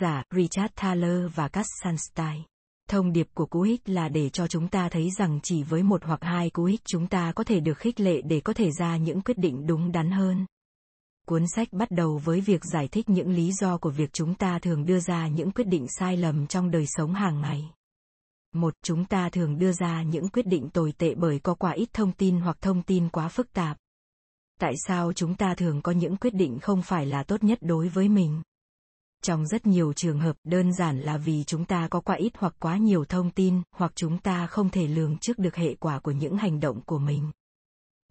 giả Richard Thaler và Cass Sunstein. Thông điệp của cú hích là để cho chúng ta thấy rằng chỉ với một hoặc hai cú hích chúng ta có thể được khích lệ để có thể ra những quyết định đúng đắn hơn. Cuốn sách bắt đầu với việc giải thích những lý do của việc chúng ta thường đưa ra những quyết định sai lầm trong đời sống hàng ngày. Một, chúng ta thường đưa ra những quyết định tồi tệ bởi có quá ít thông tin hoặc thông tin quá phức tạp. Tại sao chúng ta thường có những quyết định không phải là tốt nhất đối với mình? Trong rất nhiều trường hợp, đơn giản là vì chúng ta có quá ít hoặc quá nhiều thông tin, hoặc chúng ta không thể lường trước được hệ quả của những hành động của mình.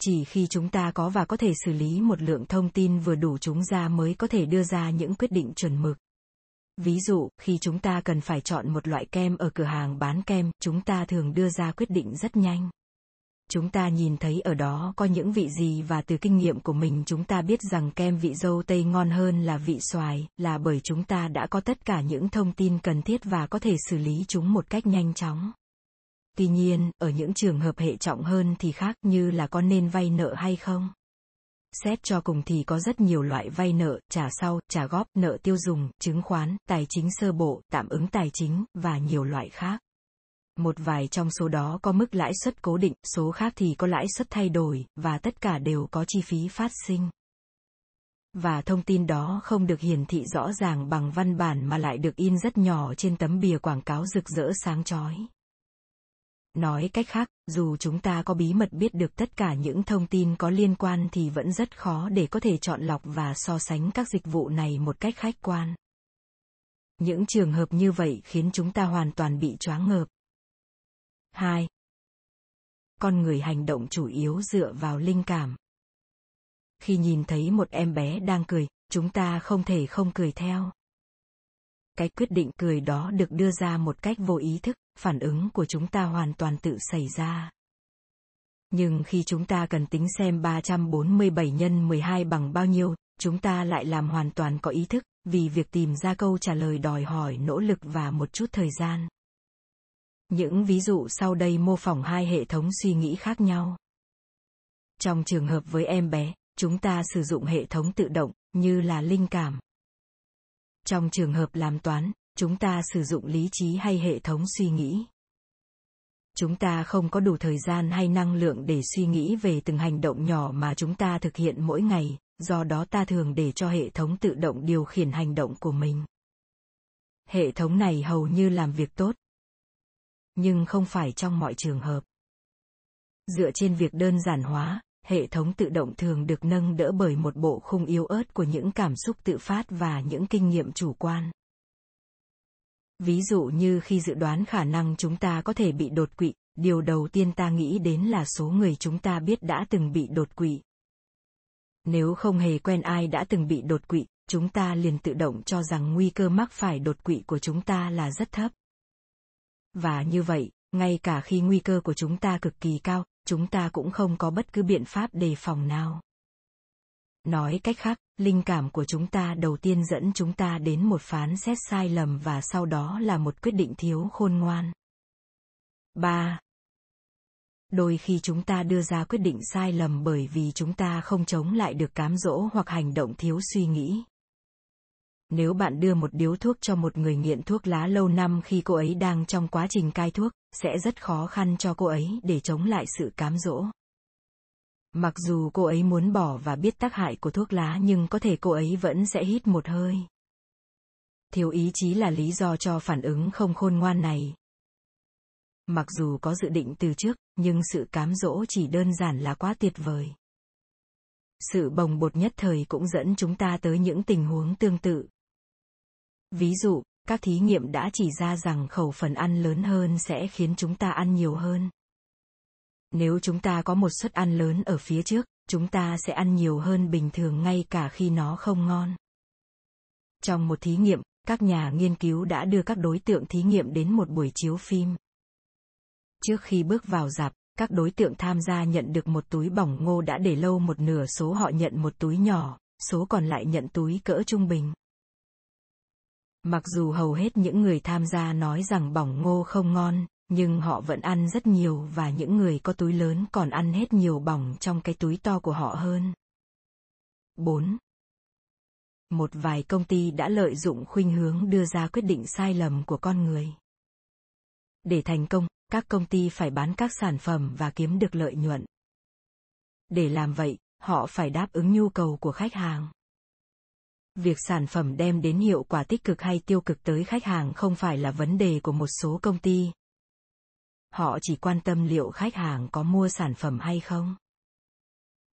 Chỉ khi chúng ta có và có thể xử lý một lượng thông tin vừa đủ chúng ra mới có thể đưa ra những quyết định chuẩn mực. Ví dụ, khi chúng ta cần phải chọn một loại kem ở cửa hàng bán kem, chúng ta thường đưa ra quyết định rất nhanh. Chúng ta nhìn thấy ở đó có những vị gì và từ kinh nghiệm của mình chúng ta biết rằng kem vị dâu tây ngon hơn là vị xoài, là bởi chúng ta đã có tất cả những thông tin cần thiết và có thể xử lý chúng một cách nhanh chóng. Tuy nhiên, ở những trường hợp hệ trọng hơn thì khác như là có nên vay nợ hay không. Xét cho cùng thì có rất nhiều loại vay nợ, trả sau, trả góp, nợ tiêu dùng, chứng khoán, tài chính sơ bộ, tạm ứng tài chính, và nhiều loại khác. Một vài trong số đó có mức lãi suất cố định, số khác thì có lãi suất thay đổi, và tất cả đều có chi phí phát sinh. Và thông tin đó không được hiển thị rõ ràng bằng văn bản mà lại được in rất nhỏ trên tấm bìa quảng cáo rực rỡ sáng chói. Nói cách khác, dù chúng ta có bí mật biết được tất cả những thông tin có liên quan thì vẫn rất khó để có thể chọn lọc và so sánh các dịch vụ này một cách khách quan. Những trường hợp như vậy khiến chúng ta hoàn toàn bị choáng ngợp. 2. Con người hành động chủ yếu dựa vào linh cảm. Khi nhìn thấy một em bé đang cười, chúng ta không thể không cười theo cái quyết định cười đó được đưa ra một cách vô ý thức phản ứng của chúng ta hoàn toàn tự xảy ra nhưng khi chúng ta cần tính xem 347 nhân 12 bằng bao nhiêu, chúng ta lại làm hoàn toàn có ý thức, vì việc tìm ra câu trả lời đòi hỏi nỗ lực và một chút thời gian. Những ví dụ sau đây mô phỏng hai hệ thống suy nghĩ khác nhau. Trong trường hợp với em bé, chúng ta sử dụng hệ thống tự động, như là linh cảm. Trong trường hợp làm toán, chúng ta sử dụng lý trí hay hệ thống suy nghĩ. Chúng ta không có đủ thời gian hay năng lượng để suy nghĩ về từng hành động nhỏ mà chúng ta thực hiện mỗi ngày, do đó ta thường để cho hệ thống tự động điều khiển hành động của mình. Hệ thống này hầu như làm việc tốt, nhưng không phải trong mọi trường hợp. Dựa trên việc đơn giản hóa, hệ thống tự động thường được nâng đỡ bởi một bộ khung yếu ớt của những cảm xúc tự phát và những kinh nghiệm chủ quan. Ví dụ như khi dự đoán khả năng chúng ta có thể bị đột quỵ điều đầu tiên ta nghĩ đến là số người chúng ta biết đã từng bị đột quỵ. Nếu không hề quen ai đã từng bị đột quỵ chúng ta liền tự động cho rằng nguy cơ mắc phải đột quỵ của chúng ta là rất thấp và như vậy, ngay cả khi nguy cơ của chúng ta cực kỳ cao, chúng ta cũng không có bất cứ biện pháp đề phòng nào nói cách khác, linh cảm của chúng ta đầu tiên dẫn chúng ta đến một phán xét sai lầm và sau đó là một quyết định thiếu khôn ngoan 3. Đôi khi chúng ta đưa ra quyết định sai lầm bởi vì chúng ta không chống lại được cám dỗ hoặc hành động thiếu suy nghĩ. Nếu bạn đưa một điếu thuốc cho một người nghiện thuốc lá lâu năm khi cô ấy đang trong quá trình cai thuốc, sẽ rất khó khăn cho cô ấy để chống lại sự cám dỗ. Mặc dù cô ấy muốn bỏ và biết tác hại của thuốc lá nhưng có thể cô ấy vẫn sẽ hít một hơi. Thiếu ý chí là lý do cho phản ứng không khôn ngoan này. Mặc dù có dự định từ trước, nhưng sự cám dỗ chỉ đơn giản là quá tuyệt vời. Sự bồng bột nhất thời cũng dẫn chúng ta tới những tình huống tương tự. Ví dụ, các thí nghiệm đã chỉ ra rằng khẩu phần ăn lớn hơn sẽ khiến chúng ta ăn nhiều hơn. Nếu chúng ta có một suất ăn lớn ở phía trước, chúng ta sẽ ăn nhiều hơn bình thường ngay cả khi nó không ngon. Trong một thí nghiệm, các nhà nghiên cứu đã đưa các đối tượng thí nghiệm đến một buổi chiếu phim. Trước khi bước vào dạp, các đối tượng tham gia nhận được một túi bỏng ngô đã để lâu một nửa số họ nhận một túi nhỏ, số còn lại nhận túi cỡ trung bình. Mặc dù hầu hết những người tham gia nói rằng bỏng ngô không ngon, nhưng họ vẫn ăn rất nhiều và những người có túi lớn còn ăn hết nhiều bỏng trong cái túi to của họ hơn. 4. một vài công ty đã lợi dụng khuynh hướng đưa ra quyết định sai lầm của con người. Để thành công, các công ty phải bán các sản phẩm và kiếm được lợi nhuận. Để làm vậy, họ phải đáp ứng nhu cầu của khách hàng. Việc sản phẩm đem đến hiệu quả tích cực hay tiêu cực tới khách hàng không phải là vấn đề của một số công ty. Họ chỉ quan tâm liệu khách hàng có mua sản phẩm hay không.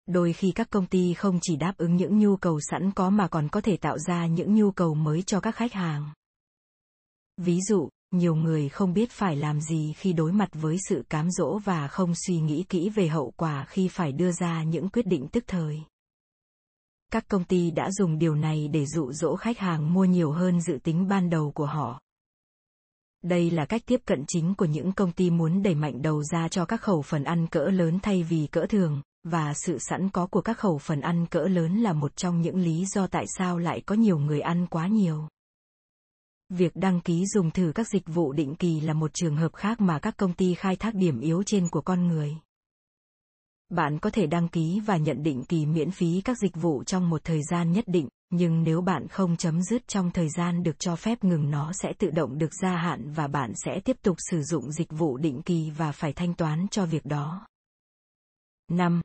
Đôi khi các công ty không chỉ đáp ứng những nhu cầu sẵn có mà còn có thể tạo ra những nhu cầu mới cho các khách hàng. Ví dụ, nhiều người không biết phải làm gì khi đối mặt với sự cám dỗ và không suy nghĩ kỹ về hậu quả khi phải đưa ra những quyết định tức thời các công ty đã dùng điều này để dụ dỗ khách hàng mua nhiều hơn dự tính ban đầu của họ đây là cách tiếp cận chính của những công ty muốn đẩy mạnh đầu ra cho các khẩu phần ăn cỡ lớn thay vì cỡ thường, và sự sẵn có của các khẩu phần ăn cỡ lớn là một trong những lý do tại sao lại có nhiều người ăn quá nhiều Việc đăng ký dùng thử các dịch vụ định kỳ là một trường hợp khác mà các công ty khai thác điểm yếu trên của con người. Bạn có thể đăng ký và nhận định kỳ miễn phí các dịch vụ trong một thời gian nhất định, nhưng nếu bạn không chấm dứt trong thời gian được cho phép ngừng nó sẽ tự động được gia hạn và bạn sẽ tiếp tục sử dụng dịch vụ định kỳ và phải thanh toán cho việc đó. 5.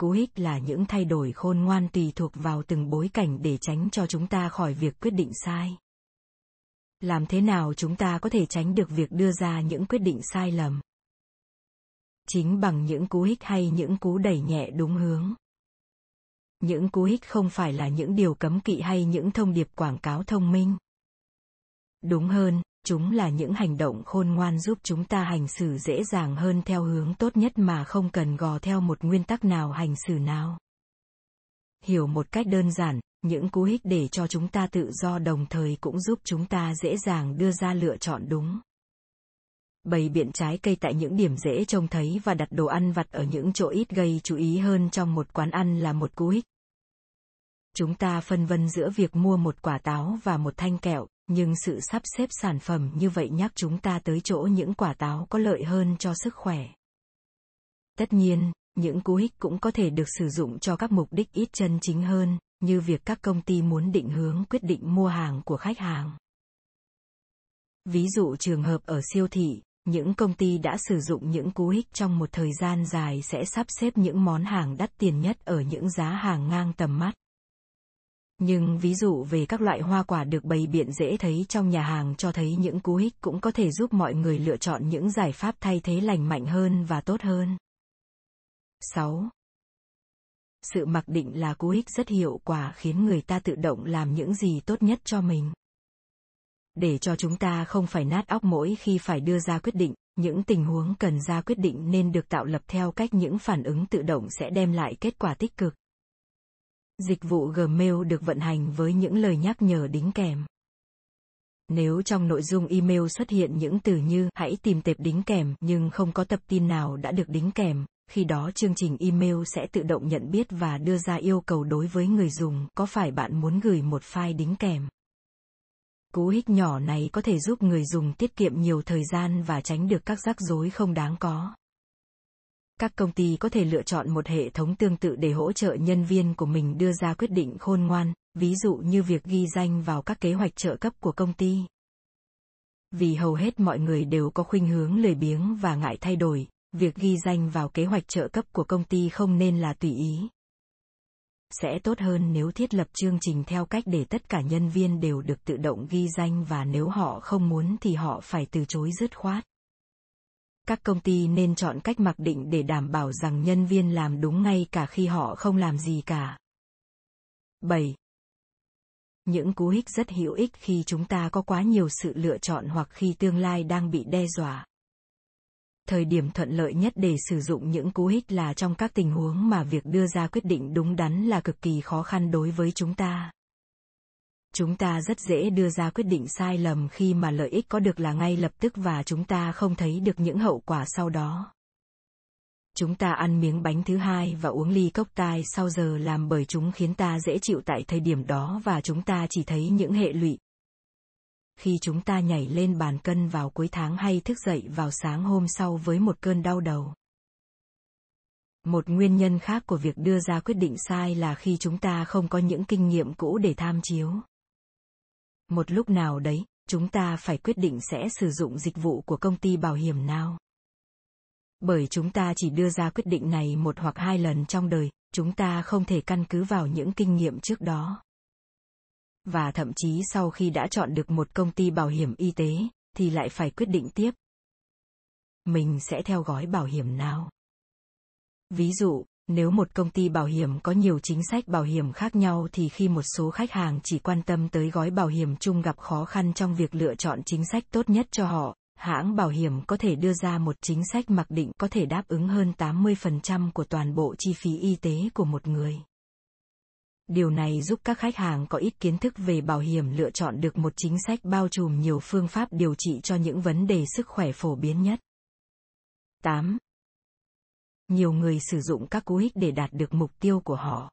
Cú hích là những thay đổi khôn ngoan tùy thuộc vào từng bối cảnh để tránh cho chúng ta khỏi việc quyết định sai làm thế nào chúng ta có thể tránh được việc đưa ra những quyết định sai lầm chính bằng những cú hích hay những cú đẩy nhẹ đúng hướng. Những cú hích không phải là những điều cấm kỵ hay những thông điệp quảng cáo thông minh. Đúng hơn, chúng là những hành động khôn ngoan giúp chúng ta hành xử dễ dàng hơn theo hướng tốt nhất mà không cần gò theo một nguyên tắc nào hành xử nào. Hiểu một cách đơn giản, những cú hích để cho chúng ta tự do đồng thời cũng giúp chúng ta dễ dàng đưa ra lựa chọn đúng bày biện trái cây tại những điểm dễ trông thấy và đặt đồ ăn vặt ở những chỗ ít gây chú ý hơn trong một quán ăn là một cú hích. Chúng ta phân vân giữa việc mua một quả táo và một thanh kẹo, nhưng sự sắp xếp sản phẩm như vậy nhắc chúng ta tới chỗ những quả táo có lợi hơn cho sức khỏe. Tất nhiên, những cú hích cũng có thể được sử dụng cho các mục đích ít chân chính hơn, như việc các công ty muốn định hướng quyết định mua hàng của khách hàng. Ví dụ trường hợp ở siêu thị những công ty đã sử dụng những cú hích trong một thời gian dài sẽ sắp xếp những món hàng đắt tiền nhất ở những giá hàng ngang tầm mắt. Nhưng ví dụ về các loại hoa quả được bày biện dễ thấy trong nhà hàng cho thấy những cú hích cũng có thể giúp mọi người lựa chọn những giải pháp thay thế lành mạnh hơn và tốt hơn. 6 sự mặc định là cú hích rất hiệu quả khiến người ta tự động làm những gì tốt nhất cho mình để cho chúng ta không phải nát óc mỗi khi phải đưa ra quyết định, những tình huống cần ra quyết định nên được tạo lập theo cách những phản ứng tự động sẽ đem lại kết quả tích cực. Dịch vụ gmail được vận hành với những lời nhắc nhở đính kèm. Nếu trong nội dung email xuất hiện những từ như hãy tìm tệp đính kèm nhưng không có tập tin nào đã được đính kèm, khi đó chương trình email sẽ tự động nhận biết và đưa ra yêu cầu đối với người dùng, có phải bạn muốn gửi một file đính kèm? Cú hích nhỏ này có thể giúp người dùng tiết kiệm nhiều thời gian và tránh được các rắc rối không đáng có. Các công ty có thể lựa chọn một hệ thống tương tự để hỗ trợ nhân viên của mình đưa ra quyết định khôn ngoan, ví dụ như việc ghi danh vào các kế hoạch trợ cấp của công ty. Vì hầu hết mọi người đều có khuynh hướng lười biếng và ngại thay đổi, việc ghi danh vào kế hoạch trợ cấp của công ty không nên là tùy ý sẽ tốt hơn nếu thiết lập chương trình theo cách để tất cả nhân viên đều được tự động ghi danh và nếu họ không muốn thì họ phải từ chối dứt khoát. Các công ty nên chọn cách mặc định để đảm bảo rằng nhân viên làm đúng ngay cả khi họ không làm gì cả. 7 những cú hích rất hữu ích khi chúng ta có quá nhiều sự lựa chọn hoặc khi tương lai đang bị đe dọa thời điểm thuận lợi nhất để sử dụng những cú hích là trong các tình huống mà việc đưa ra quyết định đúng đắn là cực kỳ khó khăn đối với chúng ta. Chúng ta rất dễ đưa ra quyết định sai lầm khi mà lợi ích có được là ngay lập tức và chúng ta không thấy được những hậu quả sau đó. Chúng ta ăn miếng bánh thứ hai và uống ly cốc tai sau giờ làm bởi chúng khiến ta dễ chịu tại thời điểm đó và chúng ta chỉ thấy những hệ lụy khi chúng ta nhảy lên bàn cân vào cuối tháng hay thức dậy vào sáng hôm sau với một cơn đau đầu. Một nguyên nhân khác của việc đưa ra quyết định sai là khi chúng ta không có những kinh nghiệm cũ để tham chiếu. Một lúc nào đấy, chúng ta phải quyết định sẽ sử dụng dịch vụ của công ty bảo hiểm nào. Bởi chúng ta chỉ đưa ra quyết định này một hoặc hai lần trong đời, chúng ta không thể căn cứ vào những kinh nghiệm trước đó và thậm chí sau khi đã chọn được một công ty bảo hiểm y tế thì lại phải quyết định tiếp mình sẽ theo gói bảo hiểm nào ví dụ nếu một công ty bảo hiểm có nhiều chính sách bảo hiểm khác nhau thì khi một số khách hàng chỉ quan tâm tới gói bảo hiểm chung gặp khó khăn trong việc lựa chọn chính sách tốt nhất cho họ, hãng bảo hiểm có thể đưa ra một chính sách mặc định có thể đáp ứng hơn 80% của toàn bộ chi phí y tế của một người. Điều này giúp các khách hàng có ít kiến thức về bảo hiểm lựa chọn được một chính sách bao trùm nhiều phương pháp điều trị cho những vấn đề sức khỏe phổ biến nhất. 8 nhiều người sử dụng các cú hích để đạt được mục tiêu của họ.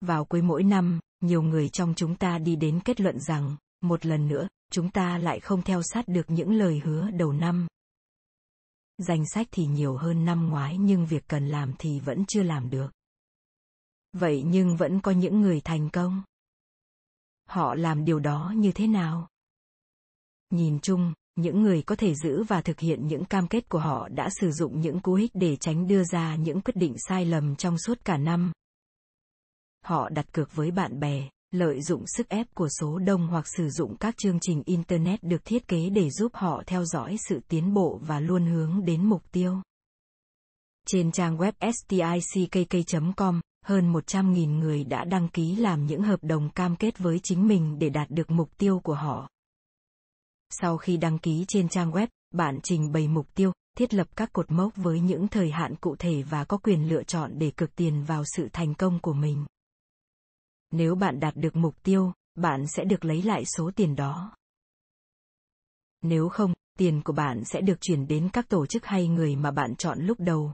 Vào cuối mỗi năm, nhiều người trong chúng ta đi đến kết luận rằng, một lần nữa, chúng ta lại không theo sát được những lời hứa đầu năm. Danh sách thì nhiều hơn năm ngoái nhưng việc cần làm thì vẫn chưa làm được. Vậy nhưng vẫn có những người thành công. Họ làm điều đó như thế nào? Nhìn chung, những người có thể giữ và thực hiện những cam kết của họ đã sử dụng những cú hích để tránh đưa ra những quyết định sai lầm trong suốt cả năm họ đặt cược với bạn bè lợi dụng sức ép của số đông hoặc sử dụng các chương trình internet được thiết kế để giúp họ theo dõi sự tiến bộ và luôn hướng đến mục tiêu trên trang web stickk.com hơn 100.000 người đã đăng ký làm những hợp đồng cam kết với chính mình để đạt được mục tiêu của họ sau khi đăng ký trên trang web, bạn trình bày mục tiêu, thiết lập các cột mốc với những thời hạn cụ thể và có quyền lựa chọn để cực tiền vào sự thành công của mình. Nếu bạn đạt được mục tiêu, bạn sẽ được lấy lại số tiền đó. Nếu không, tiền của bạn sẽ được chuyển đến các tổ chức hay người mà bạn chọn lúc đầu.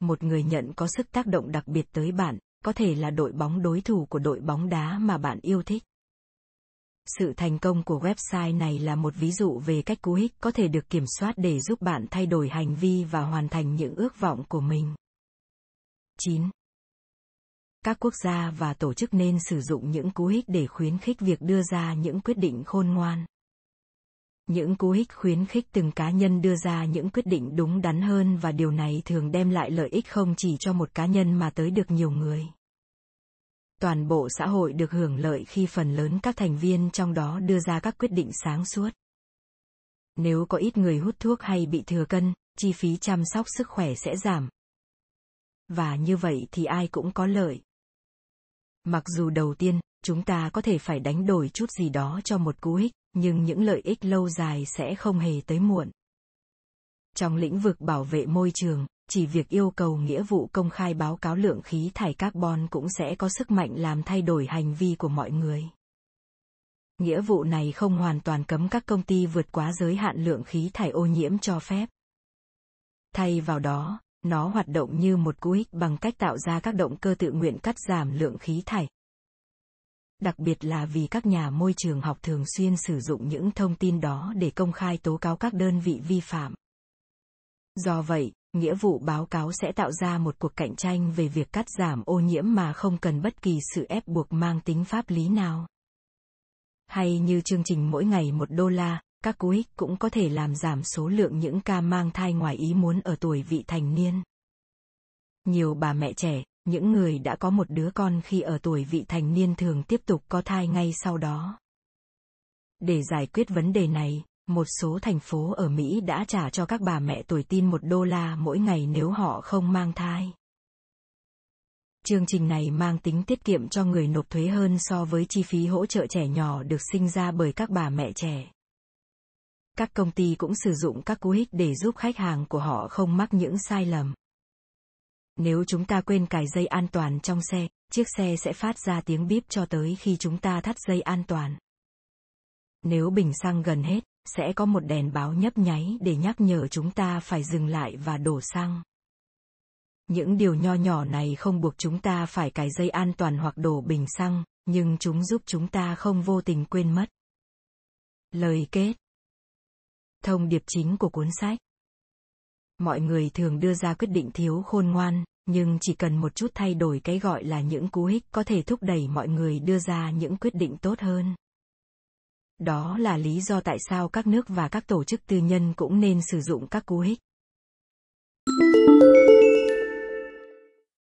Một người nhận có sức tác động đặc biệt tới bạn, có thể là đội bóng đối thủ của đội bóng đá mà bạn yêu thích. Sự thành công của website này là một ví dụ về cách cú hích có thể được kiểm soát để giúp bạn thay đổi hành vi và hoàn thành những ước vọng của mình. 9. Các quốc gia và tổ chức nên sử dụng những cú hích để khuyến khích việc đưa ra những quyết định khôn ngoan. Những cú hích khuyến khích từng cá nhân đưa ra những quyết định đúng đắn hơn và điều này thường đem lại lợi ích không chỉ cho một cá nhân mà tới được nhiều người. Toàn bộ xã hội được hưởng lợi khi phần lớn các thành viên trong đó đưa ra các quyết định sáng suốt. Nếu có ít người hút thuốc hay bị thừa cân, chi phí chăm sóc sức khỏe sẽ giảm. Và như vậy thì ai cũng có lợi. Mặc dù đầu tiên, chúng ta có thể phải đánh đổi chút gì đó cho một cú hích nhưng những lợi ích lâu dài sẽ không hề tới muộn trong lĩnh vực bảo vệ môi trường chỉ việc yêu cầu nghĩa vụ công khai báo cáo lượng khí thải carbon cũng sẽ có sức mạnh làm thay đổi hành vi của mọi người. Nghĩa vụ này không hoàn toàn cấm các công ty vượt quá giới hạn lượng khí thải ô nhiễm cho phép. Thay vào đó, nó hoạt động như một cú hích bằng cách tạo ra các động cơ tự nguyện cắt giảm lượng khí thải. Đặc biệt là vì các nhà môi trường học thường xuyên sử dụng những thông tin đó để công khai tố cáo các đơn vị vi phạm. Do vậy, nghĩa vụ báo cáo sẽ tạo ra một cuộc cạnh tranh về việc cắt giảm ô nhiễm mà không cần bất kỳ sự ép buộc mang tính pháp lý nào. Hay như chương trình mỗi ngày một đô la, các cú hích cũng có thể làm giảm số lượng những ca mang thai ngoài ý muốn ở tuổi vị thành niên. Nhiều bà mẹ trẻ, những người đã có một đứa con khi ở tuổi vị thành niên thường tiếp tục có thai ngay sau đó. Để giải quyết vấn đề này, một số thành phố ở Mỹ đã trả cho các bà mẹ tuổi tin một đô la mỗi ngày nếu họ không mang thai. Chương trình này mang tính tiết kiệm cho người nộp thuế hơn so với chi phí hỗ trợ trẻ nhỏ được sinh ra bởi các bà mẹ trẻ. Các công ty cũng sử dụng các cú hích để giúp khách hàng của họ không mắc những sai lầm. Nếu chúng ta quên cài dây an toàn trong xe, chiếc xe sẽ phát ra tiếng bíp cho tới khi chúng ta thắt dây an toàn. Nếu bình xăng gần hết, sẽ có một đèn báo nhấp nháy để nhắc nhở chúng ta phải dừng lại và đổ xăng. Những điều nho nhỏ này không buộc chúng ta phải cài dây an toàn hoặc đổ bình xăng, nhưng chúng giúp chúng ta không vô tình quên mất. Lời kết Thông điệp chính của cuốn sách mọi người thường đưa ra quyết định thiếu khôn ngoan, nhưng chỉ cần một chút thay đổi cái gọi là những cú hích có thể thúc đẩy mọi người đưa ra những quyết định tốt hơn. Đó là lý do tại sao các nước và các tổ chức tư nhân cũng nên sử dụng các cú hích.